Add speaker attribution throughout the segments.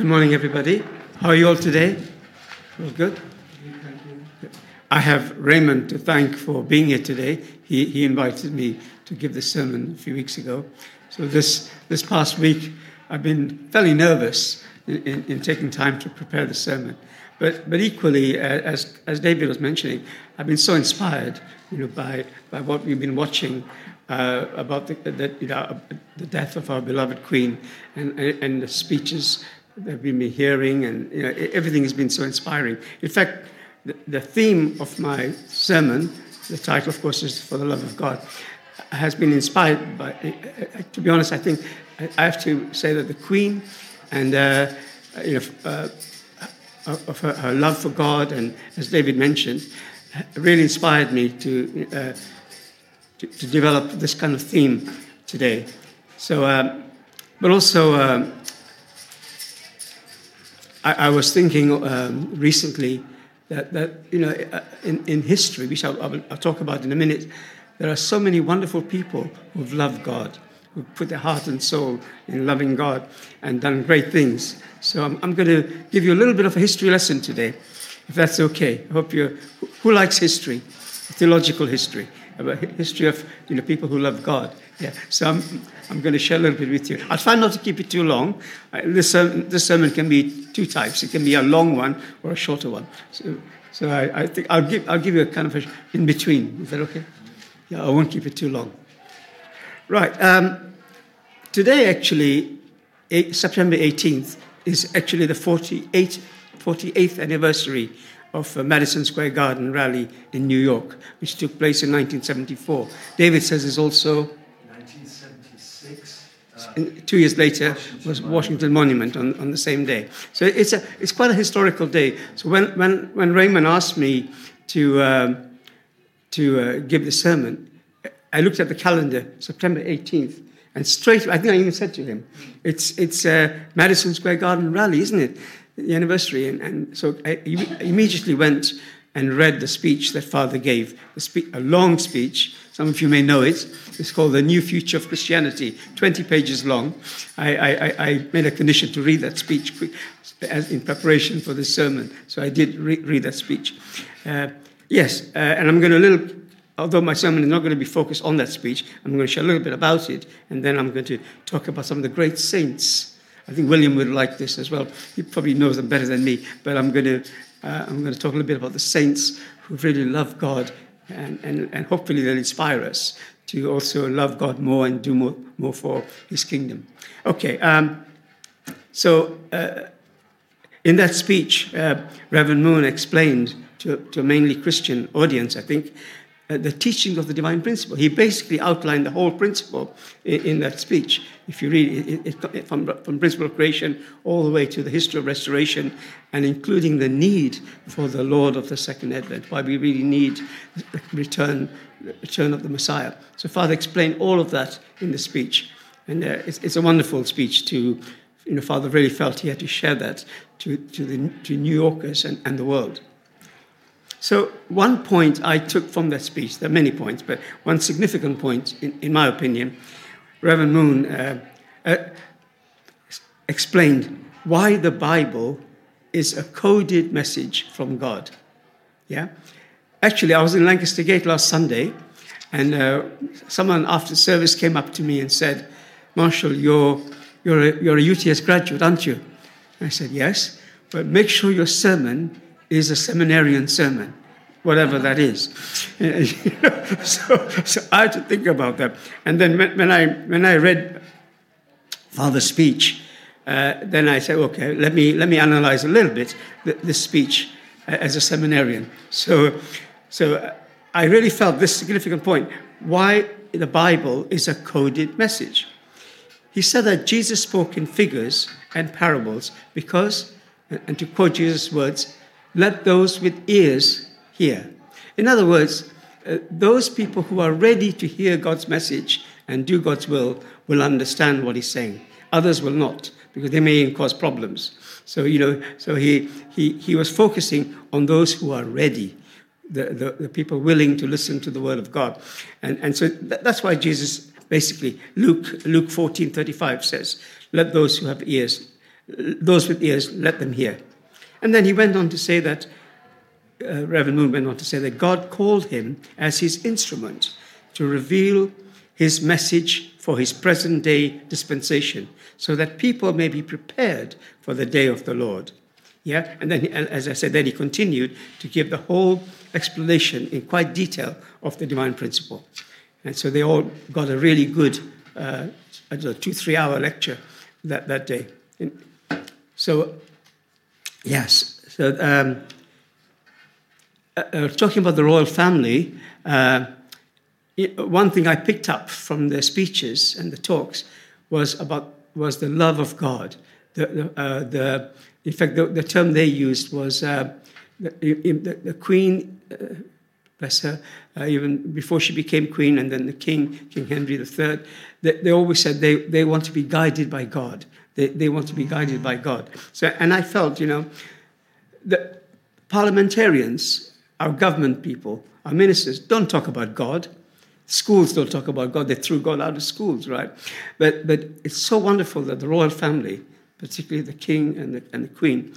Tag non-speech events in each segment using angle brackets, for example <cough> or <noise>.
Speaker 1: Good morning, everybody. How are you all today? All good? I have Raymond to thank for being here today. He, he invited me to give the sermon a few weeks ago. So this, this past week, I've been fairly nervous in, in, in taking time to prepare the sermon. But, but equally, uh, as, as David was mentioning, I've been so inspired you know, by, by what we've been watching uh, about the, the, you know, the death of our beloved Queen and, and the speeches that we've been hearing, and you know, everything has been so inspiring. In fact, the, the theme of my sermon, the title, of course, is For the Love of God, has been inspired by, uh, to be honest, I think I have to say that the Queen and uh, you know, uh, of her, her, love for God, and as David mentioned, really inspired me to, uh, to, to, develop this kind of theme today. So, um, but also, um, I, I, was thinking um, recently that, that, you know, uh, in, in history, which I'll, I'll, talk about in a minute, there are so many wonderful people who've loved God who've put their heart and soul in loving God and done great things. So I'm, I'm going to give you a little bit of a history lesson today, if that's okay. I hope you. Who likes history? Theological history, about history of you know people who love God. Yeah. So I'm, I'm going to share a little bit with you. I'll try not to keep it too long. This, um, this sermon can be two types. It can be a long one or a shorter one. So, so I, I think I'll give, I'll give you a kind of a in between. Is that okay? Yeah, I won't keep it too long. Right. Um, today, actually, September 18th, is actually the 48th, 48th anniversary of uh, Madison Square Garden rally in New York, which took place in 1974. David says it's also
Speaker 2: 1976.
Speaker 1: Uh, two years later Washington was Washington Monument on, on the same day. So it's, a, it's quite a historical day. So when, when, when Raymond asked me to, um, to uh, give the sermon, I looked at the calendar, September 18th, and straight, I think I even said to him, it's, it's uh, Madison Square Garden rally, isn't it? Anniversary. And, and so I immediately went and read the speech that Father gave, a, spe- a long speech. Some of you may know it. It's called The New Future of Christianity, 20 pages long. I, I, I made a condition to read that speech in preparation for this sermon. So I did re- read that speech. Uh, yes, uh, and I'm going to a little although my sermon is not going to be focused on that speech, I'm going to share a little bit about it, and then I'm going to talk about some of the great saints. I think William would like this as well. He probably knows them better than me, but I'm going to, uh, I'm going to talk a little bit about the saints who really love God, and, and, and hopefully they'll inspire us to also love God more and do more, more for his kingdom. Okay, um, so uh, in that speech, uh, Reverend Moon explained to, to a mainly Christian audience, I think, uh, the teachings of the divine principle. He basically outlined the whole principle in, in that speech. If you read it, it, it, from, from principle of creation all the way to the history of restoration, and including the need for the Lord of the second advent, why we really need the return, the return of the Messiah. So Father explained all of that in the speech, and uh, it's, it's a wonderful speech to. You know, Father really felt he had to share that to, to, the, to New Yorkers and, and the world. So, one point I took from that speech, there are many points, but one significant point, in, in my opinion, Reverend Moon uh, uh, explained why the Bible is a coded message from God. Yeah? Actually, I was in Lancaster Gate last Sunday, and uh, someone after service came up to me and said, Marshall, you're, you're, a, you're a UTS graduate, aren't you? I said, Yes, but make sure your sermon is a seminarian sermon, whatever that is. <laughs> so, so, I had to think about that. And then when I, when I read Father's speech, uh, then I said, okay, let me, let me analyze a little bit this speech uh, as a seminarian. So, so I really felt this significant point why the Bible is a coded message. He said that Jesus spoke in figures and parables because, and to quote Jesus' words, let those with ears hear. In other words, uh, those people who are ready to hear God's message and do God's will will understand what he's saying. Others will not, because they may cause problems. So, you know, so he, he, he was focusing on those who are ready, the, the, the people willing to listen to the word of God. And, and so that's why Jesus basically, Luke, Luke 14 35 says, Let those who have ears those with ears, let them hear. And then he went on to say that, uh, Reverend Moon went on to say that God called him as his instrument to reveal his message for his present day dispensation so that people may be prepared for the day of the Lord. Yeah, and then, as I said, then he continued to give the whole explanation in quite detail of the divine principle. And so they all got a really good uh, know, two, three hour lecture that, that day. So, yes, so um, uh, uh, talking about the royal family, uh, one thing I picked up from their speeches and the talks was about was the love of God. The, the, uh, the in fact, the, the, term they used was uh, the, the, Queen, uh, bless her, even before she became queen, and then the King, King Henry III, they, they always said they, they want to be guided by God. They, they want to be guided by God. So, and I felt, you know, that parliamentarians, our government people, our ministers don't talk about God. Schools don't talk about God. They threw God out of schools, right? But, but it's so wonderful that the royal family, particularly the king and the, and the queen,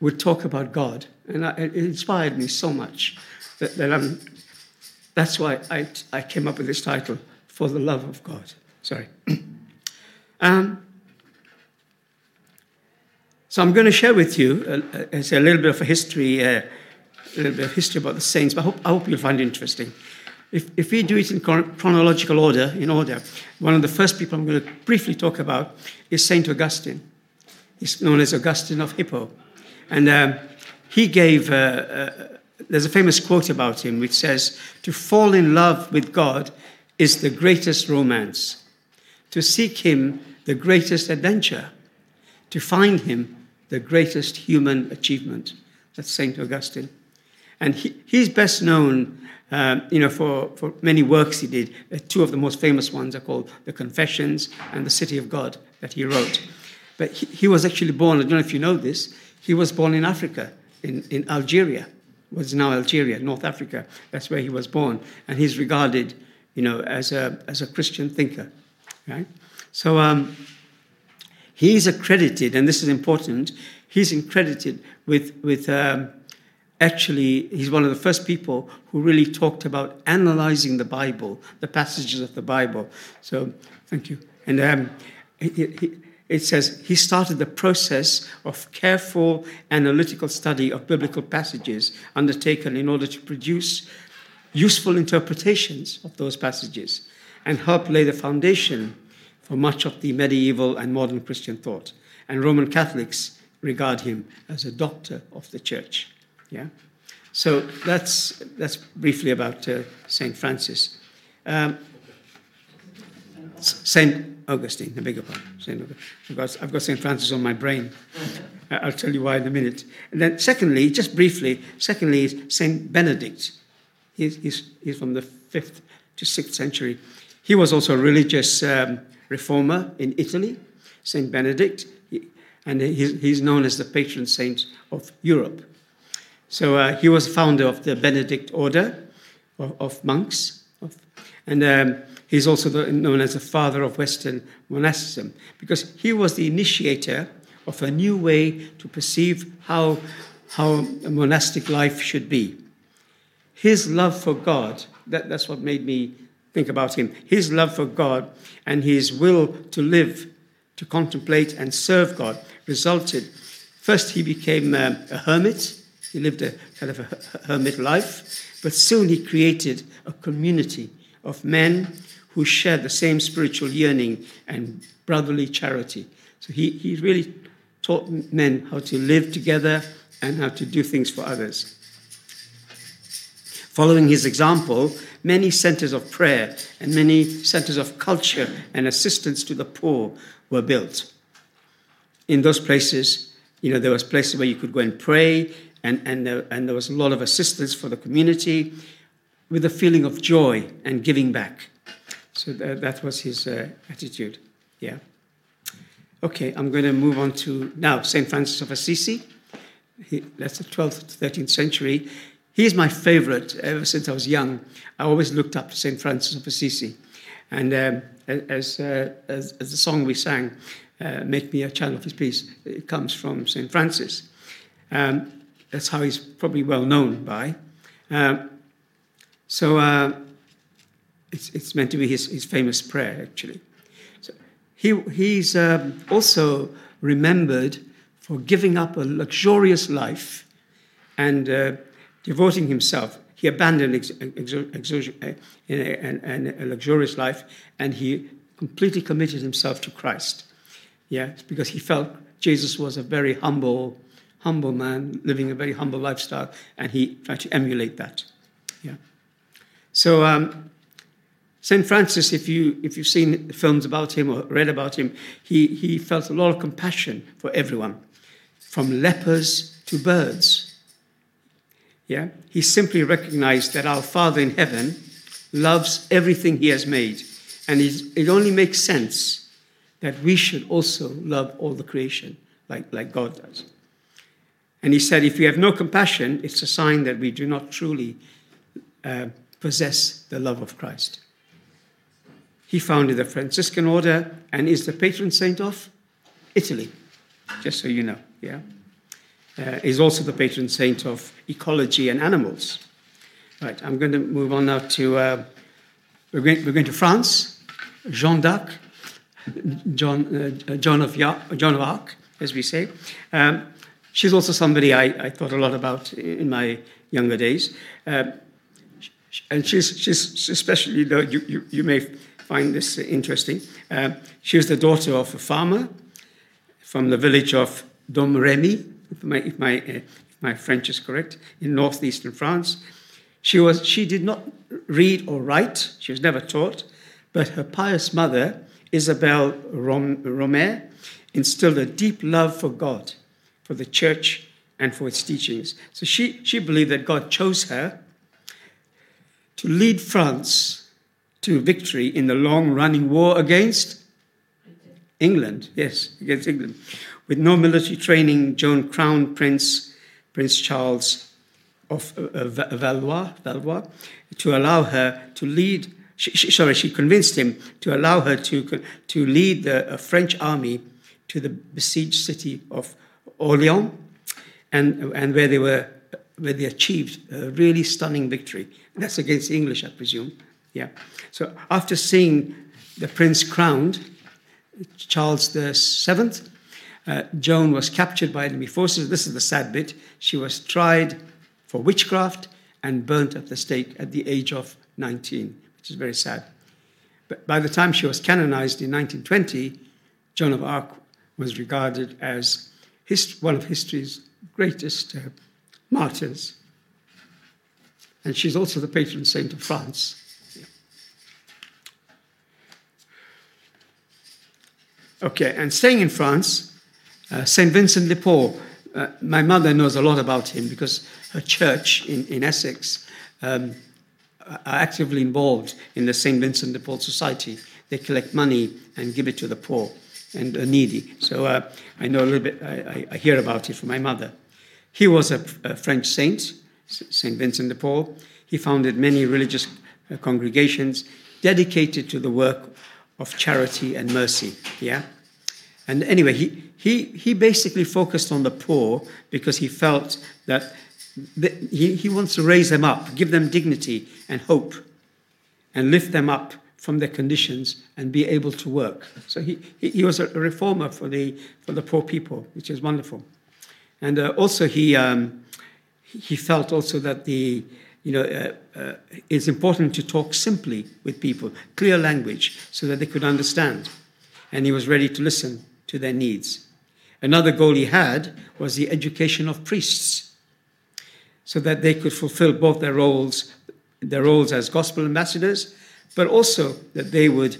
Speaker 1: would talk about God. And I, it inspired me so much that, that I'm, that's why I, I came up with this title, For the Love of God. Sorry. <clears throat> um, so I'm going to share with you a, a, a little bit of a history, uh, a little bit of history about the saints, but I hope, I hope you'll find it interesting. If, if we do it in chronological order, in order, one of the first people I'm going to briefly talk about is Saint Augustine. He's known as Augustine of Hippo, and um, he gave. Uh, uh, there's a famous quote about him which says, "To fall in love with God is the greatest romance. To seek Him, the greatest adventure. To find Him, the greatest human achievement." That's Saint Augustine, and he, he's best known um, you know, for, for many works he did. Uh, two of the most famous ones are called The Confessions and The City of God that he wrote. But he, he was actually born, I don't know if you know this, he was born in Africa, in, in Algeria, what is now Algeria, North Africa. That's where he was born. And he's regarded, you know, as a, as a Christian thinker, right? So um, he's accredited, and this is important, he's accredited with, with um, actually, he's one of the first people who really talked about analyzing the Bible, the passages of the Bible. So, thank you. And um, it says he started the process of careful analytical study of biblical passages undertaken in order to produce useful interpretations of those passages and help lay the foundation for much of the medieval and modern Christian thought. And Roman Catholics regard him as a doctor of the church. Yeah? So that's, that's briefly about uh, St. Francis. Um, St. Augustine, your pardon. Saint I've got, I've got St. Francis on my brain. I'll tell you why in a minute. And then, secondly, just briefly, secondly is St. Benedict. He's, he's, he's from the 5th to 6th century. He was also a religious um, reformer in Italy, St. Benedict, and he's, he's known as the patron saint of Europe. So uh, he was founder of the Benedict order of, of monks, of, and um, he's also the, known as the father of Western monasticism because he was the initiator of a new way to perceive how, how a monastic life should be. His love for God, that, that's what made me think about him. His love for God and his will to live, to contemplate and serve God resulted. First, he became um, a hermit he lived a kind of a hermit life, but soon he created a community of men who shared the same spiritual yearning and brotherly charity. So he, he really taught men how to live together and how to do things for others. Following his example, many centers of prayer and many centers of culture and assistance to the poor were built. In those places, you know, there was places where you could go and pray, and, and, there, and there was a lot of assistance for the community with a feeling of joy and giving back. So that, that was his uh, attitude. Yeah. Okay, I'm going to move on to now St. Francis of Assisi. He, that's the 12th to 13th century. He's my favorite ever since I was young. I always looked up to St. Francis of Assisi. And um, as, uh, as, as, the song we sang, uh, make me a channel of his peace. It comes from St. Francis. Um, that's how he's probably well known by. Um, so uh, it's, it's meant to be his, his famous prayer, actually. So he, he's um, also remembered for giving up a luxurious life and uh, devoting himself. He abandoned ex- ex- ex- a, a luxurious life and he completely committed himself to Christ. Yeah, because he felt Jesus was a very humble, humble man living a very humble lifestyle, and he tried to emulate that. Yeah. So um, Saint Francis, if you if you've seen films about him or read about him, he he felt a lot of compassion for everyone, from lepers to birds. Yeah, he simply recognized that our Father in heaven loves everything he has made and it only makes sense that we should also love all the creation like, like God does. And he said, if we have no compassion, it's a sign that we do not truly uh, possess the love of Christ. He founded the Franciscan order and is the patron saint of Italy, just so you know. Yeah, uh, also the patron saint of ecology and animals. Right, I'm going to move on now to uh, we're, going, we're going to France. Jeanne d'Arc, John, uh, John, of John of Arc, as we say. Um, she's also somebody I, I, thought a lot about in my younger days. Um, and she's, she's especially, though you, you, you may find this interesting, uh, she was the daughter of a farmer from the village of Domremy, if my, if my, uh, my French is correct, in northeastern France. She, was, she did not read or write, she was never taught, but her pious mother, Isabel Rom- Romer, instilled a deep love for God, for the church, and for its teachings. So she, she believed that God chose her to lead France to victory in the long running war against England. Yes, against England. With no military training, Joan crowned Prince, Prince Charles of uh, Valois, Valois to allow her to lead she, she, sorry, she convinced him to allow her to, to lead the French army to the besieged city of Orleans, and, and where they were where they achieved a really stunning victory. That's against the English, I presume. Yeah. So after seeing the prince crowned, Charles the Seventh, uh, Joan was captured by enemy forces. This is the sad bit. She was tried for witchcraft and burnt at the stake at the age of 19 which is very sad. But by the time she was canonized in 1920, Joan of Arc was regarded as one of history's greatest uh, martyrs. And she's also the patron saint of France. Okay, and staying in France, uh, St. Vincent de Paul. Uh, my mother knows a lot about him because her church in, in Essex um, are actively involved in the St. Vincent de Paul Society. They collect money and give it to the poor and the needy. So uh, I know a little bit, I, I, hear about it from my mother. He was a, a French saint, St. Vincent de Paul. He founded many religious uh, congregations dedicated to the work of charity and mercy. Yeah? And anyway, he, he, he basically focused on the poor because he felt that he, he wants to raise them up, give them dignity and hope, and lift them up from their conditions and be able to work. So he, he was a reformer for the, for the poor people, which is wonderful. And uh, also he, um, he felt also that the, you know, uh, uh, it's important to talk simply with people, clear language, so that they could understand. And he was ready to listen to their needs. Another goal he had was the education of priests so that they could fulfill both their roles, their roles as gospel ambassadors, but also that they would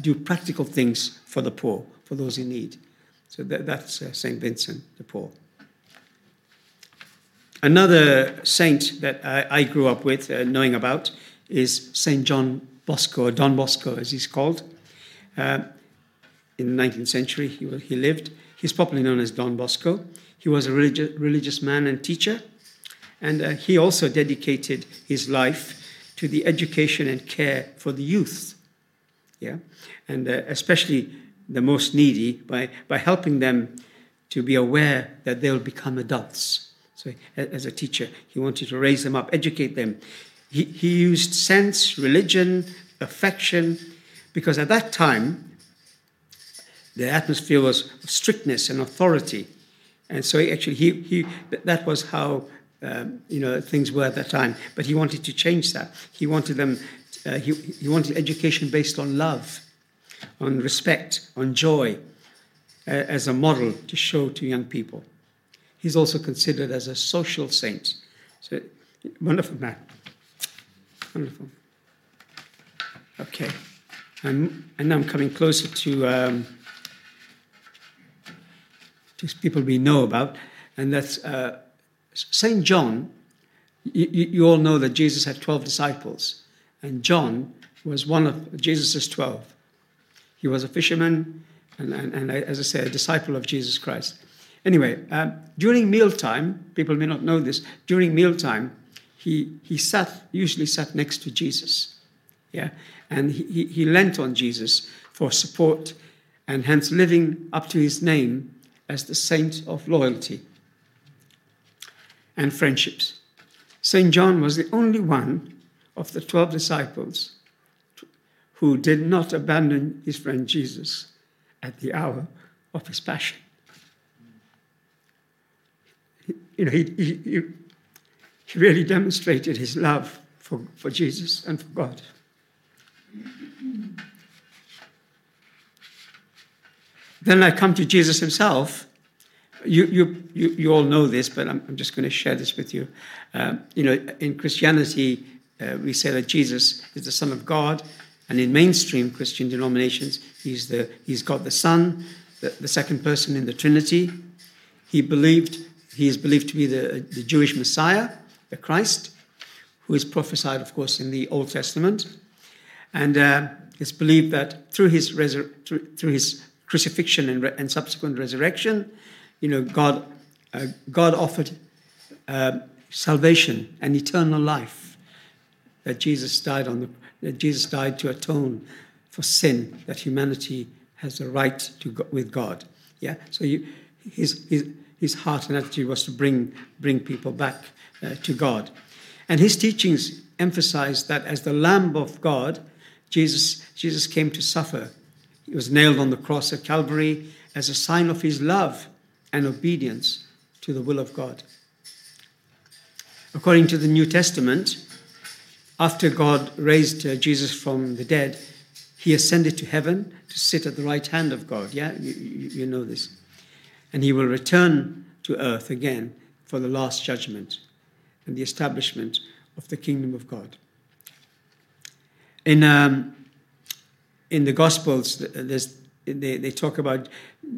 Speaker 1: do practical things for the poor, for those in need. So that, that's uh, St. Vincent de Paul. Another saint that I, I grew up with, uh, knowing about, is St. John Bosco, or Don Bosco as he's called. Uh, in the 19th century, he, he lived. He's popularly known as Don Bosco. He was a religi- religious man and teacher. And uh, he also dedicated his life to the education and care for the youth. Yeah? And uh, especially the most needy by, by helping them to be aware that they'll become adults. So, as a teacher, he wanted to raise them up, educate them. He, he used sense, religion, affection, because at that time, the atmosphere was of strictness and authority. And so he actually, he, he, that was how um, you know, things were at that time. But he wanted to change that. He wanted them, uh, he, he wanted education based on love, on respect, on joy, uh, as a model to show to young people. He's also considered as a social saint. So, wonderful man. Wonderful. Okay. I'm, and now I'm coming closer to, um, people we know about, and that's uh, St. John. You, you, all know that Jesus had 12 disciples, and John was one of Jesus' 12. He was a fisherman, and, and, and as I say, a disciple of Jesus Christ. Anyway, um, during mealtime, people may not know this, during mealtime, he, he sat, usually sat next to Jesus. Yeah? And he, he leant on Jesus for support and hence living up to his name as the saint of loyalty and friendships. St. John was the only one of the 12 disciples who did not abandon his friend Jesus at the hour of his passion. You know, he, he, he really demonstrated his love for, for Jesus and for God. Then I come to Jesus himself. You, you, you, you all know this, but I'm, I'm just going to share this with you. Um, you know, in Christianity, uh, we say that Jesus is the Son of God, and in mainstream Christian denominations, he's, the, he's God the Son, the, the second person in the Trinity. He believed, he is believed to be the, the Jewish Messiah, the Christ, who is prophesied, of course, in the Old Testament. And uh, it's believed that through his, resur- through, through his crucifixion and, re- and, subsequent resurrection, you know, God, uh, God offered uh, salvation and eternal life. That Jesus died on the, that Jesus died to atone for sin. That humanity has a right to go, with God. Yeah. So you, his, his his heart and attitude was to bring bring people back uh, to God, and his teachings emphasized that as the Lamb of God Jesus, Jesus came to suffer. He was nailed on the cross at Calvary as a sign of his love and obedience to the will of God. According to the New Testament, after God raised uh, Jesus from the dead, he ascended to heaven to sit at the right hand of God. Yeah, you, you, know this. And he will return to earth again for the last judgment and the establishment of the kingdom of God. In, um, in the Gospels, they, they talk about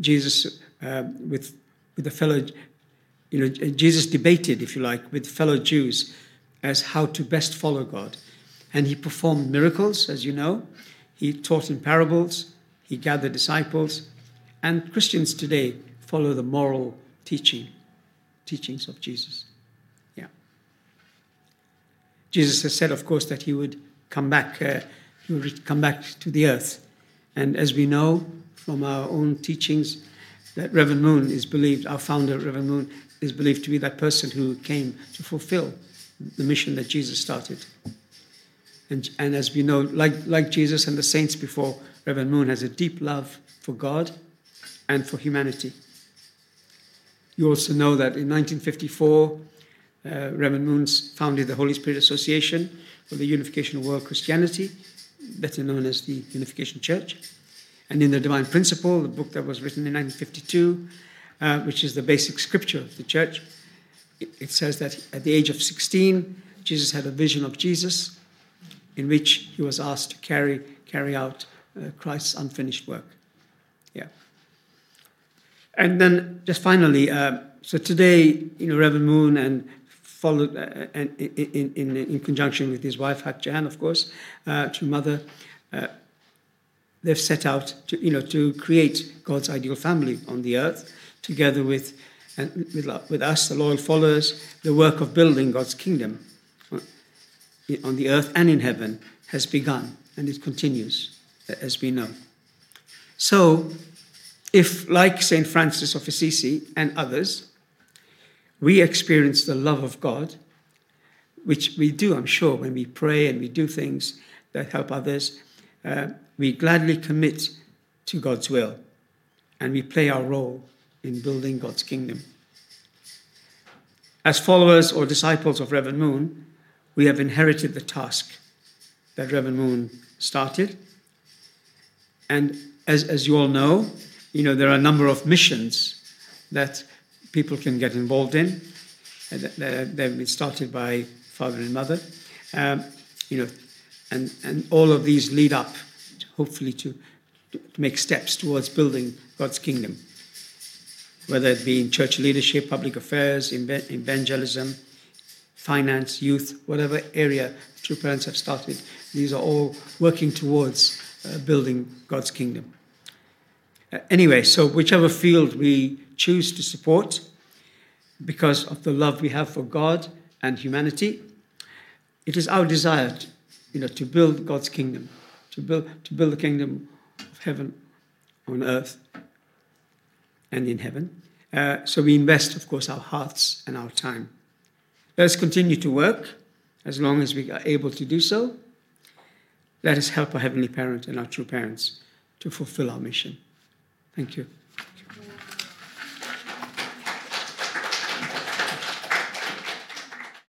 Speaker 1: Jesus uh, with, with the fellow, you know, Jesus debated, if you like, with fellow Jews as how to best follow God. And he performed miracles, as you know. He taught in parables. He gathered disciples. And Christians today follow the moral teaching, teachings of Jesus. Yeah. Jesus has said, of course, that he would come back, uh, will come back to the earth. And as we know from our own teachings, that Reverend Moon is believed, our founder, Reverend Moon, is believed to be that person who came to fulfill the mission that Jesus started. And, and as we know, like, like Jesus and the saints before, Reverend Moon has a deep love for God and for humanity. You also know that in 1954, uh, Reverend Moons founded the Holy Spirit Association, for the Unification of World Christianity, better known as the Unification Church. And in the Divine Principle, the book that was written in 1952, uh, which is the basic scripture of the church, it, says that at the age of 16, Jesus had a vision of Jesus in which he was asked to carry, carry out uh, Christ's unfinished work. Yeah. And then just finally, uh, so today, you know, Reverend Moon and followed uh, in, in, in, conjunction with his wife, Hak Ja Han, of course, uh, to mother. Uh, they've set out to, you know, to create God's ideal family on the earth, together with, and with, with us, the loyal followers, the work of building God's kingdom on the earth and in heaven has begun, and it continues, as we know. So, if, like St. Francis of Assisi and others, we experience the love of God, which we do, I'm sure, when we pray and we do things that help others, uh, we gladly commit to God's will and we play our role in building God's kingdom. As followers or disciples of Reverend Moon, we have inherited the task that Reverend Moon started. And as, as you all know, you know, there are a number of missions that people can get involved in. They've been started by father and mother. Um, you know, and, and all of these lead up, hopefully, to, to make steps towards building God's kingdom whether it be in church leadership, public affairs, evangelism, finance, youth, whatever area true parents have started, these are all working towards uh, building God's kingdom. Uh, anyway, so whichever field we choose to support, because of the love we have for God and humanity, it is our desire, to, you know, to build God's kingdom, to build to build the kingdom of heaven on earth and in heaven. Uh, so we invest, of course, our hearts and our time. Let us continue to work as long as we are able to do so. Let us help our Heavenly Parent and our true parents to fulfill our mission. Thank you.